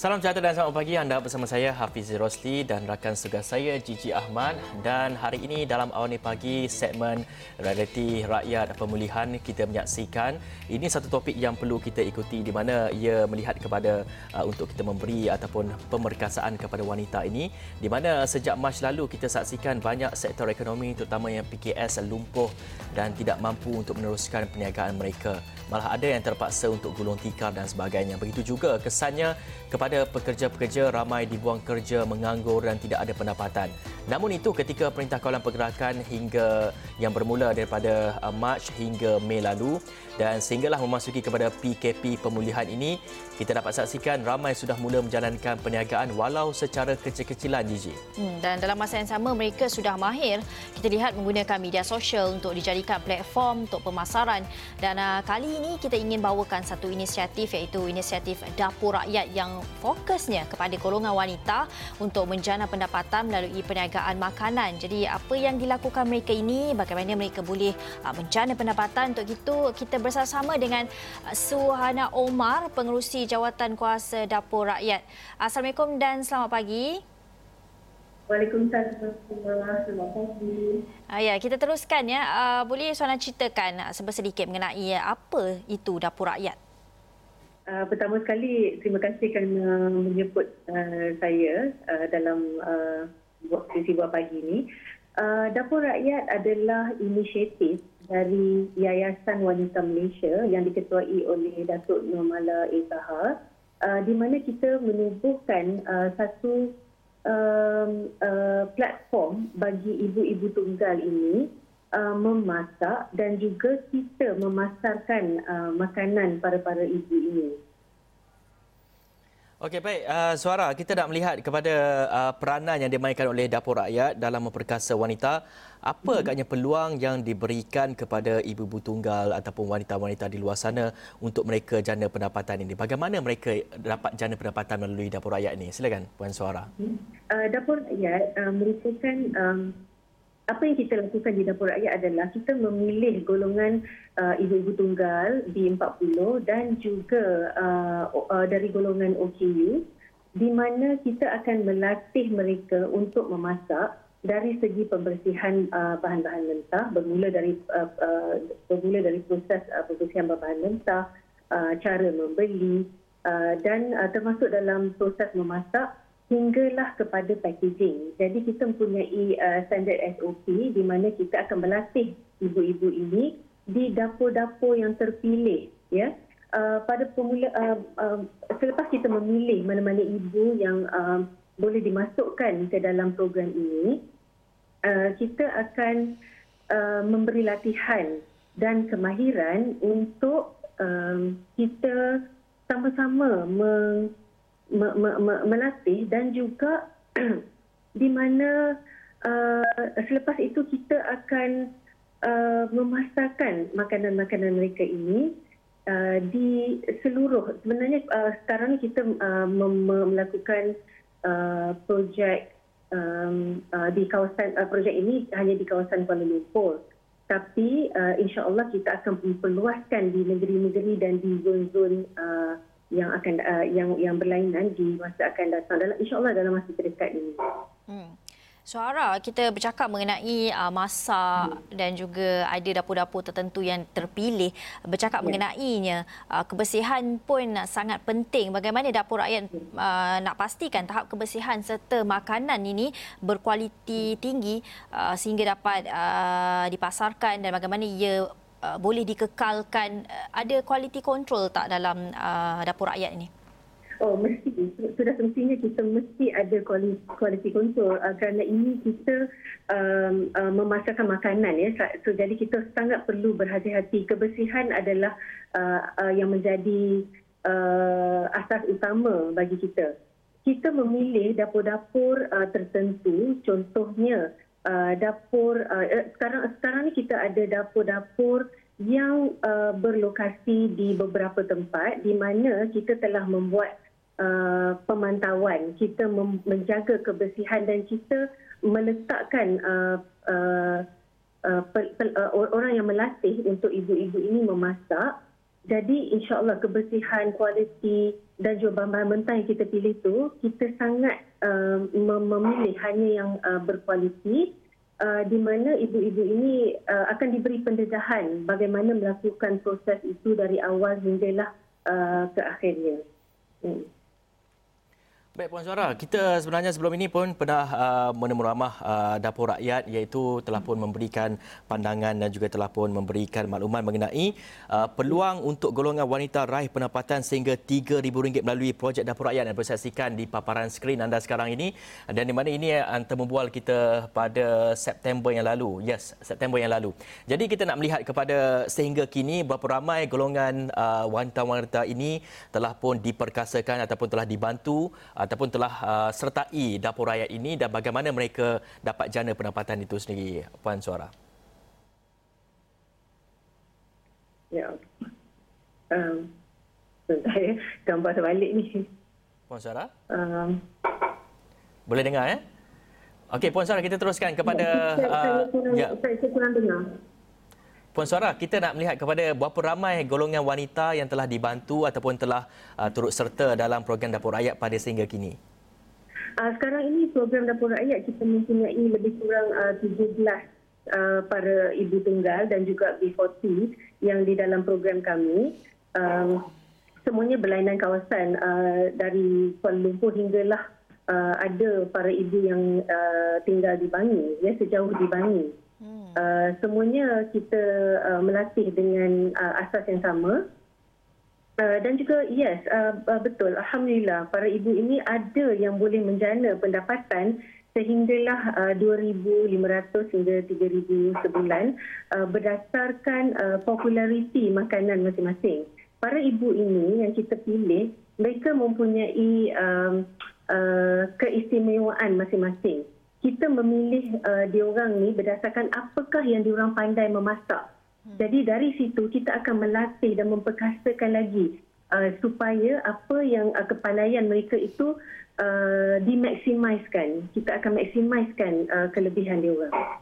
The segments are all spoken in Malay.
Salam sejahtera dan selamat pagi. Anda bersama saya Hafiz Rosli dan rakan setugas saya Gigi Ahmad. Dan hari ini dalam awal ni pagi segmen Realiti Rakyat Pemulihan kita menyaksikan ini satu topik yang perlu kita ikuti di mana ia melihat kepada uh, untuk kita memberi ataupun pemerkasaan kepada wanita ini di mana sejak Mac lalu kita saksikan banyak sektor ekonomi terutama yang PKS lumpuh dan tidak mampu untuk meneruskan perniagaan mereka. Malah ada yang terpaksa untuk gulung tikar dan sebagainya. Begitu juga kesannya kepada pekerja-pekerja ramai dibuang kerja, menganggur dan tidak ada pendapatan. Namun itu ketika Perintah Kawalan Pergerakan hingga yang bermula daripada uh, Mac hingga Mei lalu dan sehinggalah memasuki kepada PKP pemulihan ini, kita dapat saksikan ramai sudah mula menjalankan perniagaan walau secara kecil-kecilan Gigi. Hmm, dan dalam masa yang sama mereka sudah mahir kita lihat menggunakan media sosial untuk dijadikan platform untuk pemasaran dan uh, kali ini kita ingin bawakan satu inisiatif iaitu inisiatif Dapur Rakyat yang fokusnya kepada golongan wanita untuk menjana pendapatan melalui perniagaan makanan. Jadi apa yang dilakukan mereka ini, bagaimana mereka boleh uh, menjana pendapatan untuk itu kita bersama dengan uh, Suhana Omar, pengerusi Jawatan Kuasa Dapur Rakyat. Assalamualaikum dan selamat pagi. Waalaikumsalam. Selamat pagi. Uh, ya, kita teruskan ya. Uh, boleh Suhana ceritakan uh, sedikit mengenai apa itu Dapur Rakyat? Uh, pertama sekali terima kasih kerana menyebut uh, saya uh, dalam uh, sesi buat pagi ini. Uh, Dapur Rakyat adalah inisiatif dari Yayasan Wanita Malaysia yang diketuai oleh Datuk Normala Etaha uh, di mana kita menubuhkan uh, satu um, uh, platform bagi ibu-ibu tunggal ini uh, memasak dan juga kita memasarkan uh, makanan para-para ibu ini. Okey baik, uh, suara kita nak melihat kepada uh, peranan yang dimainkan oleh dapur rakyat dalam memperkasa wanita. Apa hmm. agaknya peluang yang diberikan kepada ibu-ibu tunggal ataupun wanita-wanita di luar sana untuk mereka jana pendapatan ini? Bagaimana mereka dapat jana pendapatan melalui dapur rakyat ini? Silakan Puan Suara. Uh, dapur rakyat uh, merupakan um, apa yang kita lakukan di dapur rakyat adalah kita memilih golongan uh, ibu-ibu tunggal di 40 dan juga uh, uh, dari golongan OKU di mana kita akan melatih mereka untuk memasak dari segi pembersihan uh, bahan-bahan mentah bermula dari uh, uh, bermula dari proses uh, pembersihan bahan-bahan mentah uh, cara membeli uh, dan uh, termasuk dalam proses memasak hinggalah kepada packaging. Jadi kita mempunyai uh, standard SOP di mana kita akan melatih ibu-ibu ini di dapur-dapur yang terpilih ya. Uh, pada pemula uh, uh, selepas kita memilih mana-mana ibu yang uh, boleh dimasukkan ke dalam program ini, uh, kita akan uh, memberi latihan dan kemahiran untuk um, kita sama-sama meng me, me, me, melatih dan juga di mana uh, selepas itu kita akan uh, memasarkan makanan-makanan mereka ini uh, di seluruh. Sebenarnya uh, sekarang kita uh, mem- melakukan uh, projek um, uh, di kawasan uh, projek ini hanya di kawasan Kuala Lumpur. Tapi uh, insya-Allah kita akan memperluaskan di negeri-negeri dan di zon-zon uh, yang akan uh, yang yang berlainan di masa akan datang dalam insyaallah dalam masa terdekat ini. Hmm. Suara kita bercakap mengenai uh, masa hmm. dan juga ada dapur-dapur tertentu yang terpilih bercakap ya. mengenainya uh, kebersihan pun sangat penting bagaimana dapur rakyat hmm. uh, nak pastikan tahap kebersihan serta makanan ini berkualiti tinggi uh, sehingga dapat uh, dipasarkan dan bagaimana ia uh, boleh dikekalkan uh, ada quality control tak dalam uh, dapur rakyat ini? Oh mesti. Sudah semestinya kita mesti ada quality control uh, kerana ini kita um, uh, memasarkan makanan ya. So, jadi kita sangat perlu berhati-hati. Kebersihan adalah uh, uh, yang menjadi uh, asas utama bagi kita. Kita memilih dapur-dapur uh, tertentu. Contohnya uh, dapur uh, sekarang sekarang ni kita ada dapur-dapur yang uh, berlokasi di beberapa tempat di mana kita telah membuat uh, pemantauan. Kita mem- menjaga kebersihan dan kita meletakkan uh, uh, uh, pe- pe- uh, orang yang melatih untuk ibu-ibu ini memasak Jadi insya-Allah kebersihan, kualiti dan juga bahan-bahan mentah yang kita pilih tu kita sangat uh, memilih hanya yang uh, berkualiti uh, di mana ibu-ibu ini uh, akan diberi pendedahan bagaimana melakukan proses itu dari awal hinggalah uh, ke akhirnya. Hmm. Baik Puan Suara, kita sebenarnya sebelum ini pun pernah uh, menemu ramah uh, dapur rakyat iaitu telah pun memberikan pandangan dan juga telah pun memberikan makluman mengenai uh, peluang untuk golongan wanita raih pendapatan sehingga RM3,000 melalui projek dapur rakyat yang bersaksikan di paparan skrin anda sekarang ini dan di mana ini antara membual kita pada September yang lalu. Yes, September yang lalu. Jadi kita nak melihat kepada sehingga kini berapa ramai golongan uh, wanita-wanita ini telah pun diperkasakan ataupun telah dibantu uh, ataupun telah uh, sertai dapur rakyat ini dan bagaimana mereka dapat jana pendapatan itu sendiri Puan Suara. Ya. Um, saya gambar terbalik ni. Puan Suara? Um, Boleh dengar ya? Okey Puan Suara kita teruskan kepada ya, saya, uh, kurang, ya. saya, saya kurang dengar. Puan Suara, kita nak melihat kepada berapa ramai golongan wanita yang telah dibantu ataupun telah uh, turut serta dalam program Dapur Rakyat pada sehingga kini. Uh, sekarang ini program Dapur Rakyat kita mempunyai lebih kurang uh, 17 uh, para ibu tunggal dan juga B40 yang di dalam program kami. Uh, semuanya berlainan kawasan uh, dari Kuala Lumpur hinggalah uh, ada para ibu yang uh, tinggal di Bangi, ya, sejauh di Bangi. Uh, semuanya kita uh, melatih dengan uh, asas yang sama. Uh, dan juga yes, uh, uh, betul. Alhamdulillah para ibu ini ada yang boleh menjana pendapatan sehinggalah uh, 2,500 hingga 3,000 sebulan uh, berdasarkan uh, populariti makanan masing-masing. Para ibu ini yang kita pilih, mereka mempunyai um, uh, keistimewaan masing-masing kita memilih uh, diorang ni berdasarkan apakah yang diorang pandai memasak. Hmm. Jadi dari situ kita akan melatih dan memperkasakan lagi uh, supaya apa yang uh, kepandaian mereka itu uh, dimaksimiskan. Kita akan maksimiskan uh, kelebihan diorang.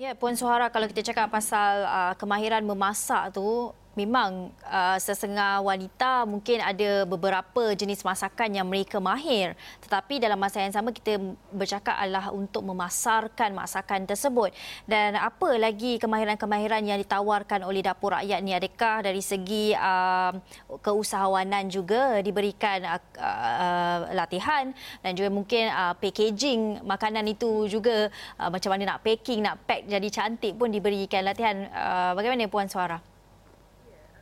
Ya, Puan Suhara, kalau kita cakap pasal uh, kemahiran memasak tu, memang uh, sesengah wanita mungkin ada beberapa jenis masakan yang mereka mahir. Tetapi dalam masa yang sama kita bercakap adalah untuk memasarkan masakan tersebut. Dan apa lagi kemahiran-kemahiran yang ditawarkan oleh dapur rakyat ni? Adakah dari segi uh, keusahawanan juga diberikan uh, uh, latihan? Dan juga mungkin uh, packaging makanan itu juga uh, macam mana nak packing nak pack jadi cantik pun diberikan latihan. Uh, bagaimana puan suara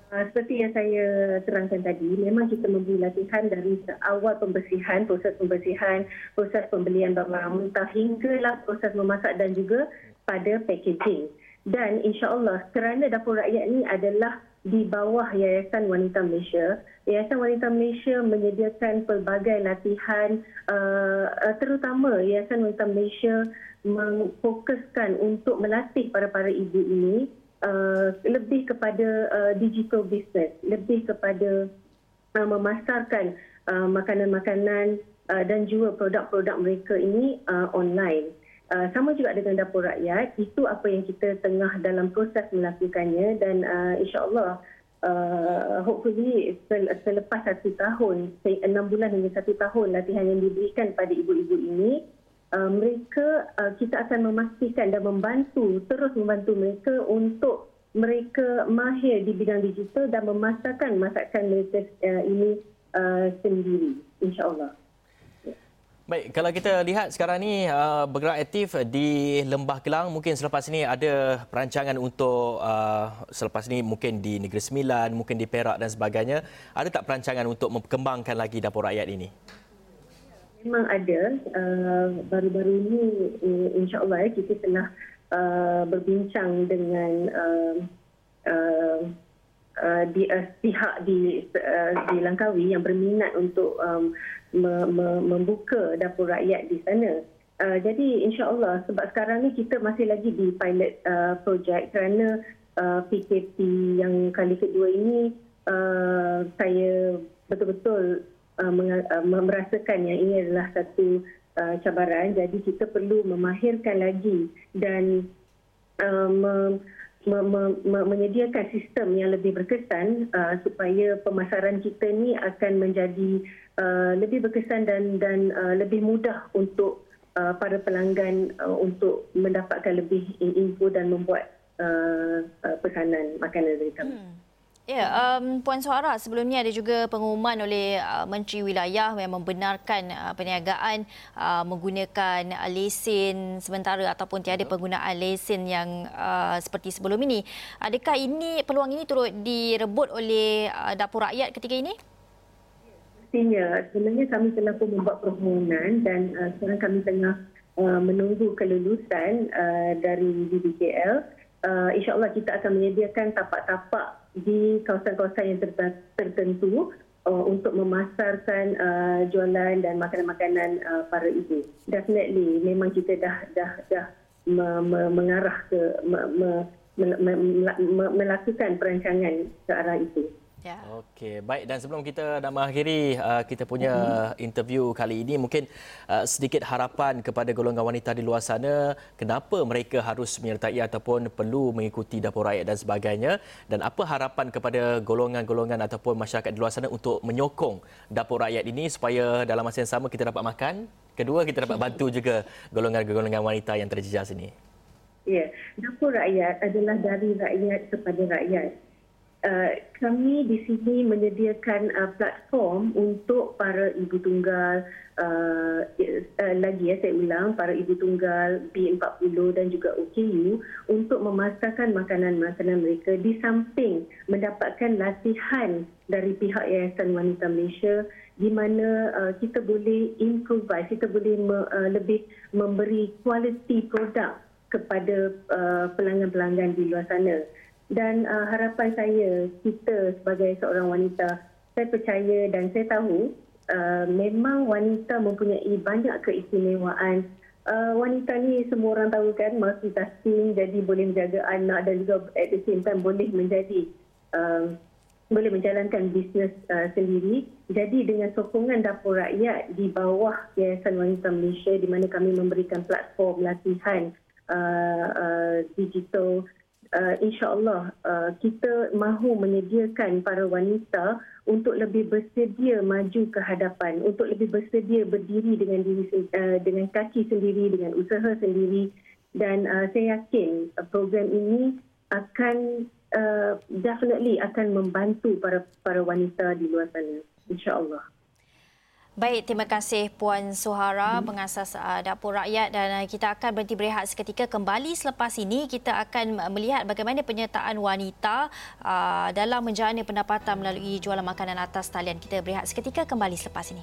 Uh, seperti yang saya terangkan tadi, memang kita memberi latihan dari awal pembersihan, proses pembersihan, proses pembelian barang mentah hinggalah proses memasak dan juga pada packaging. Dan insya-Allah kerana dapur rakyat ini adalah di bawah Yayasan Wanita Malaysia, Yayasan Wanita Malaysia menyediakan pelbagai latihan uh, terutama Yayasan Wanita Malaysia memfokuskan untuk melatih para-para ibu ini uh, lebih kepada uh, digital business, lebih kepada uh, memasarkan uh, makanan-makanan uh, dan juga produk-produk mereka ini uh, online. Uh, sama juga dengan dapur rakyat, itu apa yang kita tengah dalam proses melakukannya dan uh, insyaAllah uh, hopefully selepas satu tahun, enam bulan hingga satu tahun latihan yang diberikan pada ibu-ibu ini, uh, mereka uh, kita akan memastikan dan membantu terus membantu mereka untuk mereka mahir di bidang digital dan memasarkan masakan mereka uh, ini uh, sendiri insyaallah Baik, kalau kita lihat sekarang ni uh, bergerak aktif di Lembah Kelang, mungkin selepas ini ada perancangan untuk uh, selepas ini mungkin di Negeri Sembilan, mungkin di Perak dan sebagainya. Ada tak perancangan untuk memperkembangkan lagi dapur rakyat ini? Memang ada. Uh, baru-baru ini uh, insya-Allah ya, kita tengah uh, berbincang dengan uh, uh, uh, di uh, pihak di uh, di Langkawi yang berminat untuk um, me- me- membuka dapur rakyat di sana. Uh, jadi insya-Allah sebab sekarang ni kita masih lagi di pilot uh, project kerana uh, PKP yang kali kedua ini uh, saya betul-betul Uh, uh, merasakan yang ini adalah satu uh, cabaran jadi kita perlu memahirkan lagi dan uh, menyediakan sistem yang lebih berkesan uh, supaya pemasaran kita ni akan menjadi uh, lebih berkesan dan dan uh, lebih mudah untuk uh, para pelanggan uh, untuk mendapatkan lebih info dan membuat uh, uh, pesanan makanan dari kami. Hmm. Ya, um, Puan Suara, sebelum ini ada juga pengumuman oleh uh, Menteri Wilayah yang membenarkan uh, perniagaan uh, menggunakan uh, lesen sementara ataupun tiada penggunaan lesen yang uh, seperti sebelum ini. Adakah ini peluang ini turut direbut oleh uh, dapur rakyat ketika ini? Pastinya. Sebenarnya kami telah pun membuat permohonan dan uh, sekarang kami tengah uh, menunggu kelulusan uh, dari DBKL. Uh, InsyaAllah kita akan menyediakan tapak-tapak di kawasan-kawasan yang tertentu uh, untuk memasarkan uh, jualan dan makanan-makanan uh, para ibu. Definitely memang kita dah dah dah me, me, mengarah ke me, me, me, me, me, melakukan perancangan ke arah itu. Ya. Okey, baik dan sebelum kita nak mengakhiri uh, kita punya uh-huh. interview kali ini mungkin uh, sedikit harapan kepada golongan wanita di luar sana kenapa mereka harus menyertai ataupun perlu mengikuti dapur rakyat dan sebagainya dan apa harapan kepada golongan-golongan ataupun masyarakat di luar sana untuk menyokong dapur rakyat ini supaya dalam masa yang sama kita dapat makan kedua kita dapat bantu juga golongan-golongan wanita yang terjejas ini. Ya, dapur rakyat adalah dari rakyat kepada rakyat Uh, kami di sini menyediakan uh, platform untuk para ibu tunggal uh, uh, lagi ya saya ulang para ibu tunggal B40 dan juga OKU untuk memasarkan makanan-makanan mereka di samping mendapatkan latihan dari pihak Yayasan Wanita Malaysia di mana uh, kita boleh improvise kita boleh me, uh, lebih memberi quality produk kepada uh, pelanggan-pelanggan di luar sana dan uh, harapan saya kita sebagai seorang wanita saya percaya dan saya tahu uh, memang wanita mempunyai banyak keistimewaan. Uh, wanita ni semua orang tahu kan multitasking jadi boleh menjaga anak dan juga at the same time boleh menjadi uh, boleh menjalankan bisnes uh, sendiri. Jadi dengan sokongan dapur rakyat di bawah Yayasan Wanita Malaysia di mana kami memberikan platform latihan uh, uh, digital uh, insyaAllah uh, kita mahu menyediakan para wanita untuk lebih bersedia maju ke hadapan, untuk lebih bersedia berdiri dengan diri uh, dengan kaki sendiri, dengan usaha sendiri dan uh, saya yakin uh, program ini akan uh, definitely akan membantu para para wanita di luar sana insyaAllah. Baik, terima kasih Puan Suhara, hmm. pengasas uh, Dapur Rakyat dan uh, kita akan berhenti berehat seketika. Kembali selepas ini, kita akan melihat bagaimana penyertaan wanita uh, dalam menjalani pendapatan melalui jualan makanan atas talian. Kita berehat seketika, kembali selepas ini.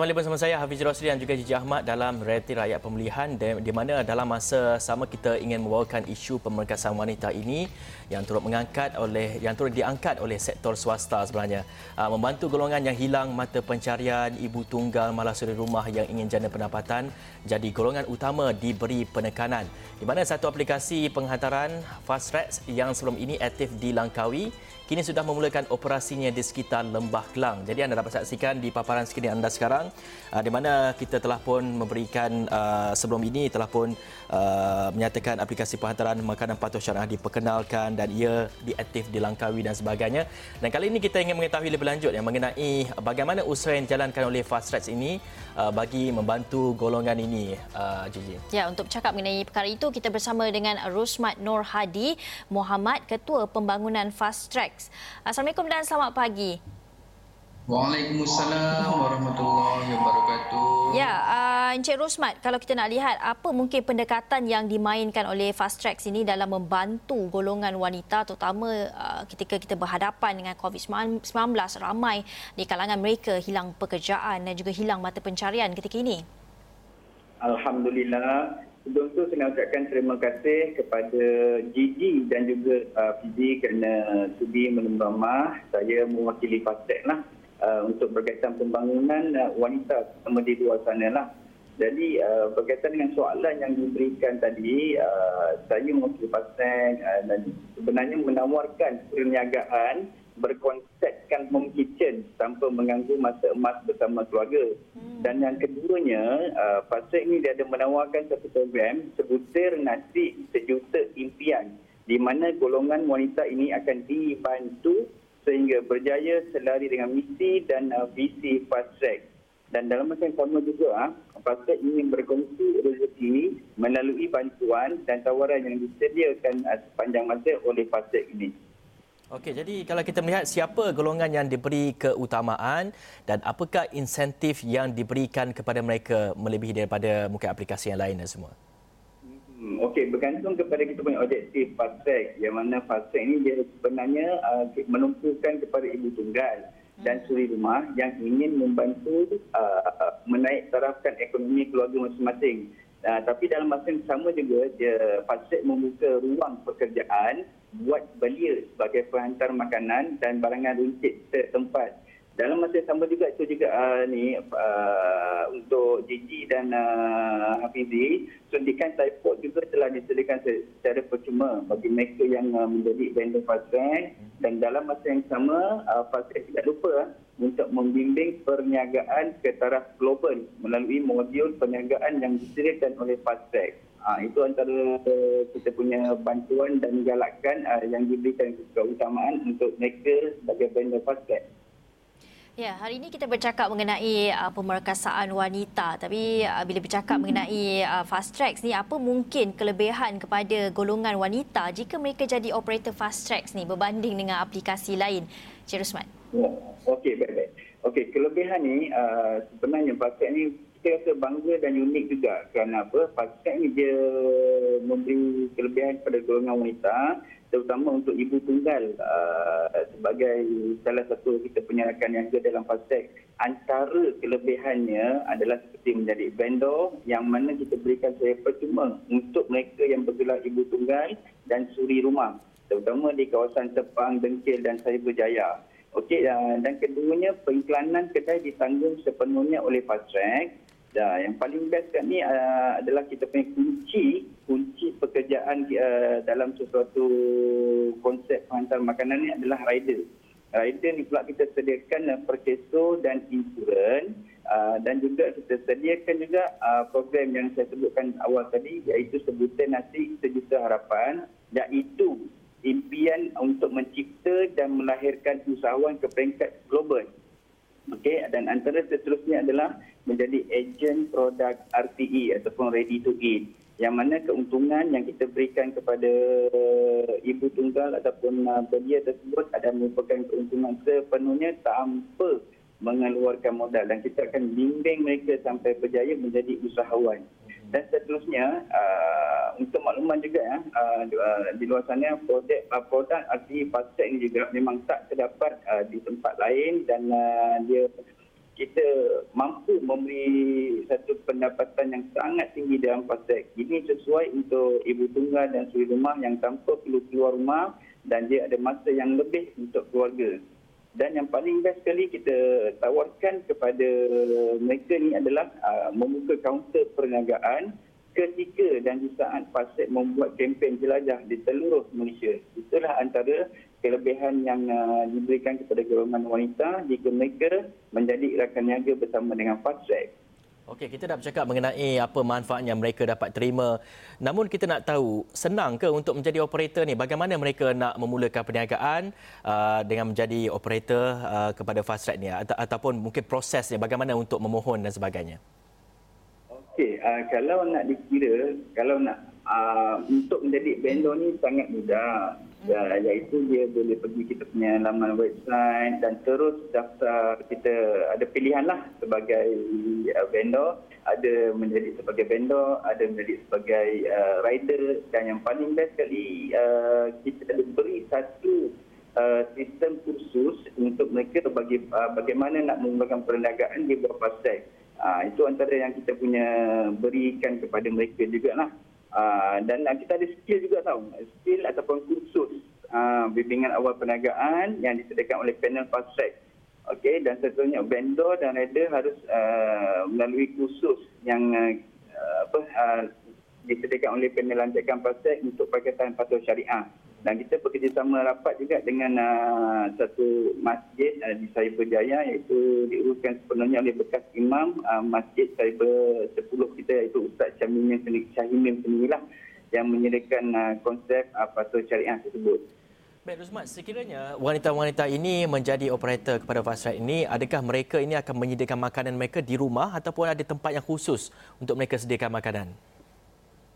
Kembali bersama saya Hafiz Rosli dan juga Jiji Ahmad dalam Realiti Rakyat Pemulihan di mana dalam masa sama kita ingin membawakan isu pemerkasaan wanita ini yang turut mengangkat oleh yang turut diangkat oleh sektor swasta sebenarnya. Ah, membantu golongan yang hilang mata pencarian ibu tunggal malah suri rumah yang ingin jana pendapatan jadi golongan utama diberi penekanan. Di mana satu aplikasi penghantaran Fast Tracks yang sebelum ini aktif di Langkawi kini sudah memulakan operasinya di sekitar Lembah Kelang. Jadi anda dapat saksikan di paparan skrin anda sekarang uh, di mana kita telah pun memberikan uh, sebelum ini telah pun uh, menyatakan aplikasi penghantaran makanan patuh syarah diperkenalkan dan ia diaktif di Langkawi dan sebagainya. Dan kali ini kita ingin mengetahui lebih lanjut yang mengenai bagaimana usaha yang dijalankan oleh Fast Tracks ini uh, bagi membantu golongan ini uh, Gigi. Ya, untuk bercakap mengenai perkara itu kita bersama dengan Rusmat Nur Hadi Muhammad Ketua Pembangunan Fast Tracks Assalamualaikum dan selamat pagi. Waalaikumsalam warahmatullahi wabarakatuh. Ya, uh, Encik Rosmat, kalau kita nak lihat apa mungkin pendekatan yang dimainkan oleh Fast Track ini dalam membantu golongan wanita terutama uh, ketika kita berhadapan dengan COVID-19 ramai di kalangan mereka hilang pekerjaan dan juga hilang mata pencarian ketika ini. Alhamdulillah, Sebelum tu saya nak ucapkan terima kasih kepada Gigi dan juga uh, Fizi kerana sudi menemui Saya mewakili Fastek lah uh, untuk berkaitan pembangunan uh, wanita terutama di luar sana lah. Jadi uh, berkaitan dengan soalan yang diberikan tadi, uh, saya mewakili pasien uh, dan sebenarnya menawarkan perniagaan berkonsepkan home kitchen tanpa mengganggu masa emas bersama keluarga. Hmm. Dan yang keduanya, uh, pasien ini dia ada menawarkan satu program sebutir nasi sejuta impian di mana golongan wanita ini akan dibantu sehingga berjaya selari dengan misi dan uh, visi fast track dan dalam masa yang sama juga ha, pasal ingin berkongsi rezeki melalui bantuan dan tawaran yang disediakan ha, sepanjang masa oleh pasal ini. Okey, jadi kalau kita melihat siapa golongan yang diberi keutamaan dan apakah insentif yang diberikan kepada mereka melebihi daripada mungkin aplikasi yang lain dan semua? Hmm, Okey, bergantung kepada kita punya objektif fast track yang mana fast track ini dia sebenarnya uh, menumpukan kepada ibu tunggal dan suri rumah yang ingin membantu uh, menaik tarafkan ekonomi keluarga masing-masing. Uh, tapi dalam masa yang sama juga, dia membuka ruang pekerjaan buat belia sebagai penghantar makanan dan barangan runcit setempat dalam masa yang sama juga itu juga uh, ni uh, untuk Gigi dan uh, Hafizi suntikan typhoid juga telah disediakan secara percuma bagi mereka yang uh, menjadi vendor track dan dalam masa yang sama uh, track tidak lupa uh, untuk membimbing perniagaan ke taraf global melalui modul perniagaan yang disediakan oleh fast track Ha, itu antara uh, kita punya bantuan dan galakan uh, yang diberikan keutamaan untuk mereka sebagai vendor fast track. Ya, hari ini kita bercakap mengenai uh, pemerkasaan wanita. Tapi uh, bila bercakap hmm. mengenai uh, fast tracks ni, apa mungkin kelebihan kepada golongan wanita jika mereka jadi operator fast tracks ni berbanding dengan aplikasi lain? Cik Rusman. Oh, Okey, baik-baik. Okey, kelebihan ni uh, sebenarnya fast track ni kita rasa bangga dan unik juga. Kerana apa? Fast track ni dia memberi kelebihan kepada golongan wanita terutama untuk ibu tunggal uh, sebagai salah satu kita punya rakan yang ada dalam FASTEC. Antara kelebihannya adalah seperti menjadi vendor yang mana kita berikan saya percuma untuk mereka yang bergelar ibu tunggal dan suri rumah terutama di kawasan Sepang, Dengkil dan Sari Berjaya. Okey, uh, dan keduanya pengiklanan kedai ditanggung sepenuhnya oleh Fast Track Dah, yang paling best kat ni uh, adalah kita punya kunci kunci pekerjaan uh, dalam sesuatu konsep penghantar makanan ni adalah rider. Rider ni pula kita sediakan uh, perkeso dan insurans uh, dan juga kita sediakan juga uh, program yang saya sebutkan awal tadi iaitu sebutan nasi sejuta harapan iaitu impian untuk mencipta dan melahirkan usahawan ke peringkat global. Okey, dan antara seterusnya adalah menjadi ejen produk RTE ataupun ready to eat. Yang mana keuntungan yang kita berikan kepada ibu tunggal ataupun uh, belia tersebut adalah merupakan keuntungan sepenuhnya tanpa mengeluarkan modal dan kita akan bimbing mereka sampai berjaya menjadi usahawan. Dan seterusnya uh, untuk makluman juga ya uh, di luar sana produk uh, produk RTE pastel ini juga memang tak terdapat uh, di tempat lain dan uh, dia kita mampu memberi satu pendapatan yang sangat tinggi dalam pasek. Ini sesuai untuk ibu tunggal dan suri rumah yang tanpa perlu keluar rumah dan dia ada masa yang lebih untuk keluarga. Dan yang paling best sekali kita tawarkan kepada mereka ni adalah uh, membuka kaunter perniagaan ketika dan di saat pasek membuat kempen jelajah di seluruh Malaysia. Itulah antara kelebihan yang uh, diberikan kepada golongan wanita jika mereka menjadi rakan niaga bersama dengan Track. Okey, kita dah bercakap mengenai apa manfaat yang mereka dapat terima. Namun kita nak tahu, senang ke untuk menjadi operator ni? Bagaimana mereka nak memulakan perniagaan uh, dengan menjadi operator uh, kepada Fast Track ni? Ata- ataupun mungkin prosesnya, bagaimana untuk memohon dan sebagainya? Okey, uh, kalau nak dikira, kalau nak uh, untuk menjadi vendor ni sangat mudah ya, iaitu dia boleh pergi kita punya laman website dan terus daftar. Kita ada pilihan lah sebagai uh, vendor. Ada menjadi sebagai vendor ada menjadi sebagai uh, rider. Dan yang paling best sekali uh, kita ada beri satu uh, sistem kursus untuk mereka bagi uh, bagaimana nak memulakan perniagaan di bawah pasal uh, itu antara yang kita punya berikan kepada mereka juga lah Uh, dan kita ada skill juga tahu skill ataupun kursus uh, bimbingan awal perniagaan yang disediakan oleh panel fast track Okey dan seterusnya vendor dan rider harus uh, melalui kursus yang uh, apa uh, disediakan oleh panel lancarkan pasal untuk Pakatan Patuh Syariah. Dan kita bekerjasama rapat juga dengan uh, satu masjid uh, di Cyberjaya iaitu diuruskan sepenuhnya oleh bekas imam uh, Masjid Cyber 10 kita iaitu Ustaz Syahimim Syahimim sendiri lah yang menyediakan uh, konsep uh, Patuh Syariah tersebut. Baik, Ruzmat, sekiranya wanita-wanita ini menjadi operator kepada Fast Track ini, adakah mereka ini akan menyediakan makanan mereka di rumah ataupun ada tempat yang khusus untuk mereka sediakan makanan?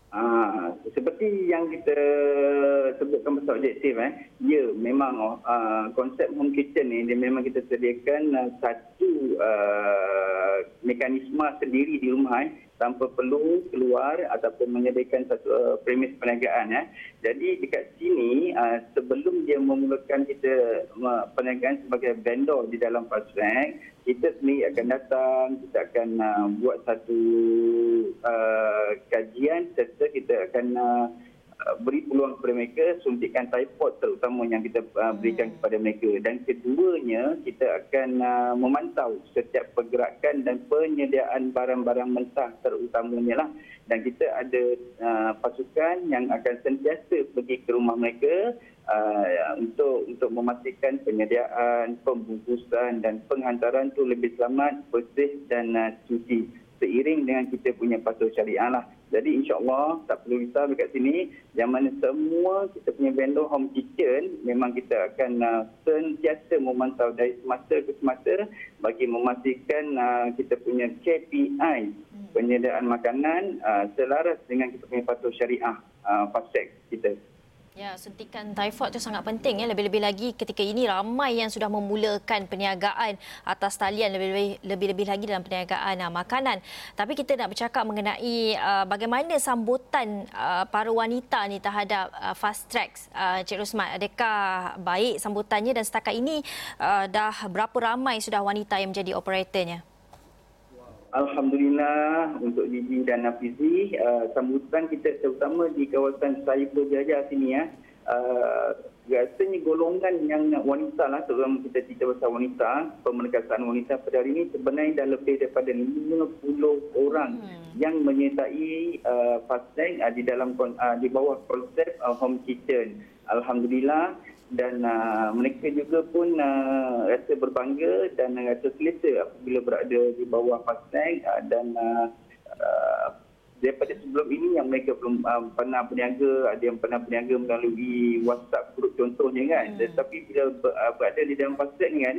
Ah, seperti yang kita sebutkan pasal objektif, eh, ya memang uh, konsep home kitchen ni dia memang kita sediakan uh, satu uh, mekanisme sendiri di rumah eh, tanpa perlu keluar ataupun menyediakan satu uh, premis perniagaan eh. Jadi dekat sini uh, sebelum dia memulakan kita uh, perniagaan sebagai vendor di dalam fast track, kita sendiri akan datang, kita akan uh, buat satu uh, kajian serta kita akan Uh, beri peluang kepada mereka suntikan typhoid terutama yang kita uh, berikan hmm. kepada mereka. Dan keduanya kita akan uh, memantau setiap pergerakan dan penyediaan barang-barang mentah terutamanya lah. Dan kita ada uh, pasukan yang akan sentiasa pergi ke rumah mereka uh, untuk untuk memastikan penyediaan pembungkusan dan penghantaran tu lebih selamat bersih dan uh, suci seiring dengan kita punya patuh syariah lah. Jadi insyaAllah tak perlu risau dekat sini. Yang mana semua kita punya vendor home kitchen memang kita akan uh, sentiasa memantau dari semasa ke semasa bagi memastikan uh, kita punya KPI penyediaan makanan uh, selaras dengan kita punya patuh syariah uh, fast kita. Ya, suntikan typhoid itu sangat penting ya. Lebih-lebih lagi ketika ini ramai yang sudah memulakan perniagaan atas talian lebih-lebih lebih-lebih lagi dalam perniagaan uh, makanan. Tapi kita nak bercakap mengenai uh, bagaimana sambutan uh, para wanita ni terhadap uh, fast tracks uh, Cik Rosmat. Adakah baik sambutannya dan setakat ini uh, dah berapa ramai sudah wanita yang menjadi operatornya? Alhamdulillah untuk Gigi dan Nafizi uh, sambutan kita terutama di kawasan Cyber Jaya sini ya. Uh, rasanya golongan yang wanita lah terutama kita cerita pasal wanita pemerkasaan wanita pada hari ini sebenarnya dah lebih daripada 50 orang hmm. yang menyertai uh, fast uh, di dalam uh, di bawah konsep uh, home kitchen Alhamdulillah dan uh, mereka juga pun uh, rasa berbangga dan uh, rasa selesa apabila berada di bawah Fastnag uh, dan uh, uh, daripada sebelum ini yang mereka belum uh, pernah berniaga ada yang pernah berniaga melalui WhatsApp group contohnya kan hmm. tetapi bila ber, uh, berada di dalam Fastnag ni kan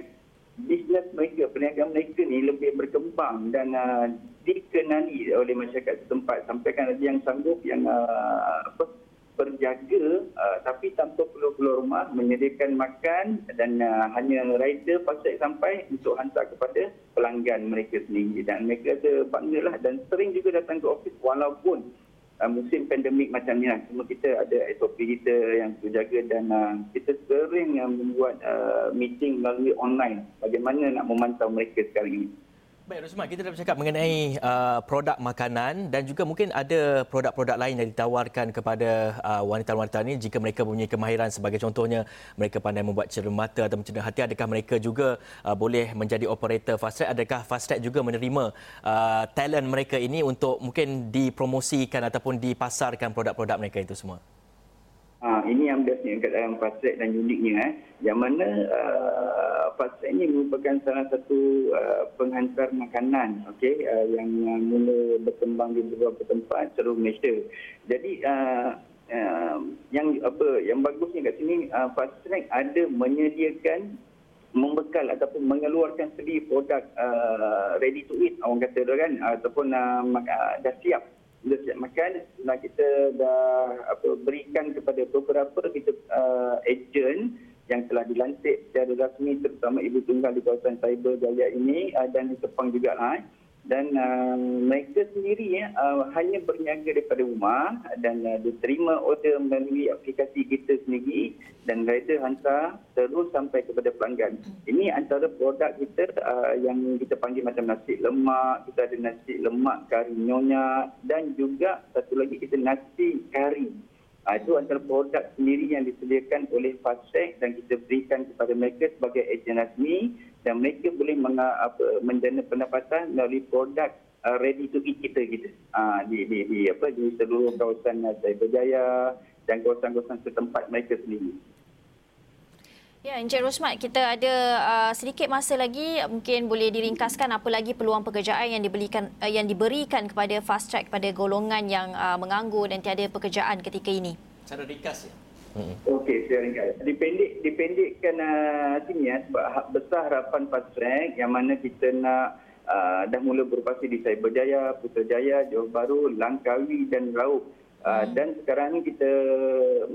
bisnes mereka perniagaan mereka ni lebih berkembang dan uh, dikenali oleh masyarakat setempat sampaikan ada yang sanggup yang uh, apa berjaga uh, tapi tanpa perlu keluar rumah menyediakan makan dan uh, hanya rider pasal sampai untuk hantar kepada pelanggan mereka sendiri. Dan mereka ada banggalah dan sering juga datang ke ofis walaupun uh, musim pandemik macam ni lah. Semua kita ada SOP kita yang terjaga dan uh, kita sering uh, membuat uh, meeting melalui online. Bagaimana nak memantau mereka sekarang ini Baik, Rosmat, kita dah bercakap mengenai uh, produk makanan dan juga mungkin ada produk-produk lain yang ditawarkan kepada uh, wanita-wanita ini jika mereka mempunyai kemahiran sebagai contohnya mereka pandai membuat cermin mata atau cermin hati. Adakah mereka juga uh, boleh menjadi operator fast track? Adakah fast track juga menerima uh, talent mereka ini untuk mungkin dipromosikan ataupun dipasarkan produk-produk mereka itu semua? Ha, ini yang bestnya kat dalam fast track dan uniknya. Eh. Yang mana uh, track ini merupakan salah satu uh, penghantar makanan okay, uh, yang uh, mula berkembang di beberapa tempat seluruh Malaysia. Jadi uh, uh, yang apa yang bagusnya kat sini uh, fast ada menyediakan membekal ataupun mengeluarkan sendiri produk uh, ready to eat orang kata kan ataupun uh, dah siap bila siap makan nah kita dah apa berikan kepada beberapa kita uh, agent yang telah dilantik secara rasmi terutama ibu tunggal di kawasan cyber Jaya ini uh, dan di Sepang juga. Eh dan uh, mereka sendiri uh, hanya berniaga daripada rumah dan uh, diterima order melalui aplikasi kita sendiri dan rider hantar terus sampai kepada pelanggan. Ini antara produk kita uh, yang kita panggil macam nasi lemak, kita ada nasi lemak kari nyonya dan juga satu lagi kita nasi kari Uh, itu antara produk sendiri yang disediakan oleh Track dan kita berikan kepada mereka sebagai ejen rasmi dan mereka boleh menga, apa, menjana pendapatan melalui produk uh, ready to eat kita gitu. Uh, di, di, di, apa, di seluruh kawasan uh, Cyberjaya dan kawasan-kawasan setempat mereka sendiri. Ya, Encik Rosmat, kita ada uh, sedikit masa lagi. Mungkin boleh diringkaskan apa lagi peluang pekerjaan yang diberikan uh, yang diberikan kepada fast track kepada golongan yang uh, menganggur dan tiada pekerjaan ketika ini. Cara ringkas ya. Okey, saya ringkas. Dipendek, dipendekkan uh, sini ya, sebab ha- besar harapan fast track yang mana kita nak uh, dah mula beroperasi di Cyberjaya, Putrajaya, Johor Bahru, Langkawi dan Raub. Uh, dan sekarang ni kita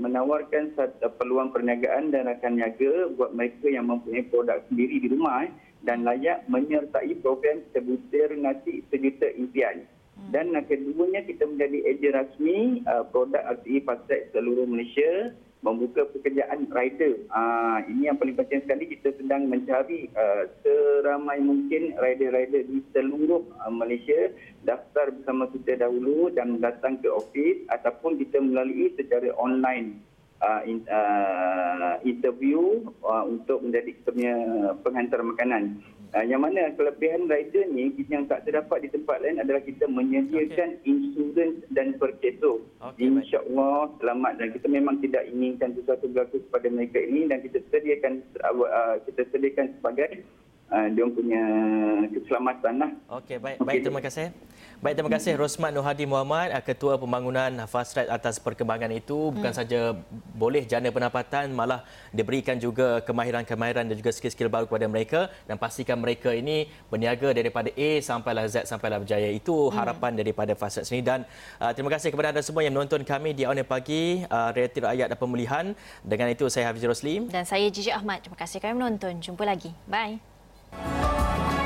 menawarkan satu peluang perniagaan dan rakan niaga buat mereka yang mempunyai produk sendiri di rumah eh, dan layak menyertai program sebutir nasi sejuta impian. Dan uh, keduanya kita menjadi ejen rasmi uh, produk RTE Fast Track seluruh Malaysia membuka pekerjaan rider. Uh, ini yang paling penting sekali kita sedang mencari uh, seramai mungkin rider-rider di seluruh uh, Malaysia daftar bersama kita dahulu dan datang ke ofis ataupun kita melalui secara online uh, in, uh, interview uh, untuk menjadi kita punya penghantar makanan. Uh, yang mana kelebihan rider ni yang tak terdapat di tempat lain adalah kita menyediakan okay. insurans dan perkeso. Baik. InsyaAllah selamat dan kita memang tidak inginkan sesuatu berlaku kepada mereka ini dan kita sediakan uh, kita sediakan sebagai uh, dia punya keselamatan lah. Okey, baik. Baik, terima kasih. Baik, terima kasih Rosmat Nur Hadi Muhammad, uh, Ketua Pembangunan Fast Track atas perkembangan itu. Bukan saja boleh jana pendapatan, malah diberikan juga kemahiran-kemahiran dan juga skill-skill baru kepada mereka dan pastikan mereka ini berniaga daripada A sampailah Z sampailah berjaya. Itu harapan daripada Fast Track sini dan uh, terima kasih kepada anda semua yang menonton kami di Awal Pagi, uh, Realiti Rakyat dan Pemulihan. Dengan itu saya Hafiz Rosli. Dan saya Jiji Ahmad. Terima kasih kerana menonton. Jumpa lagi. Thank you.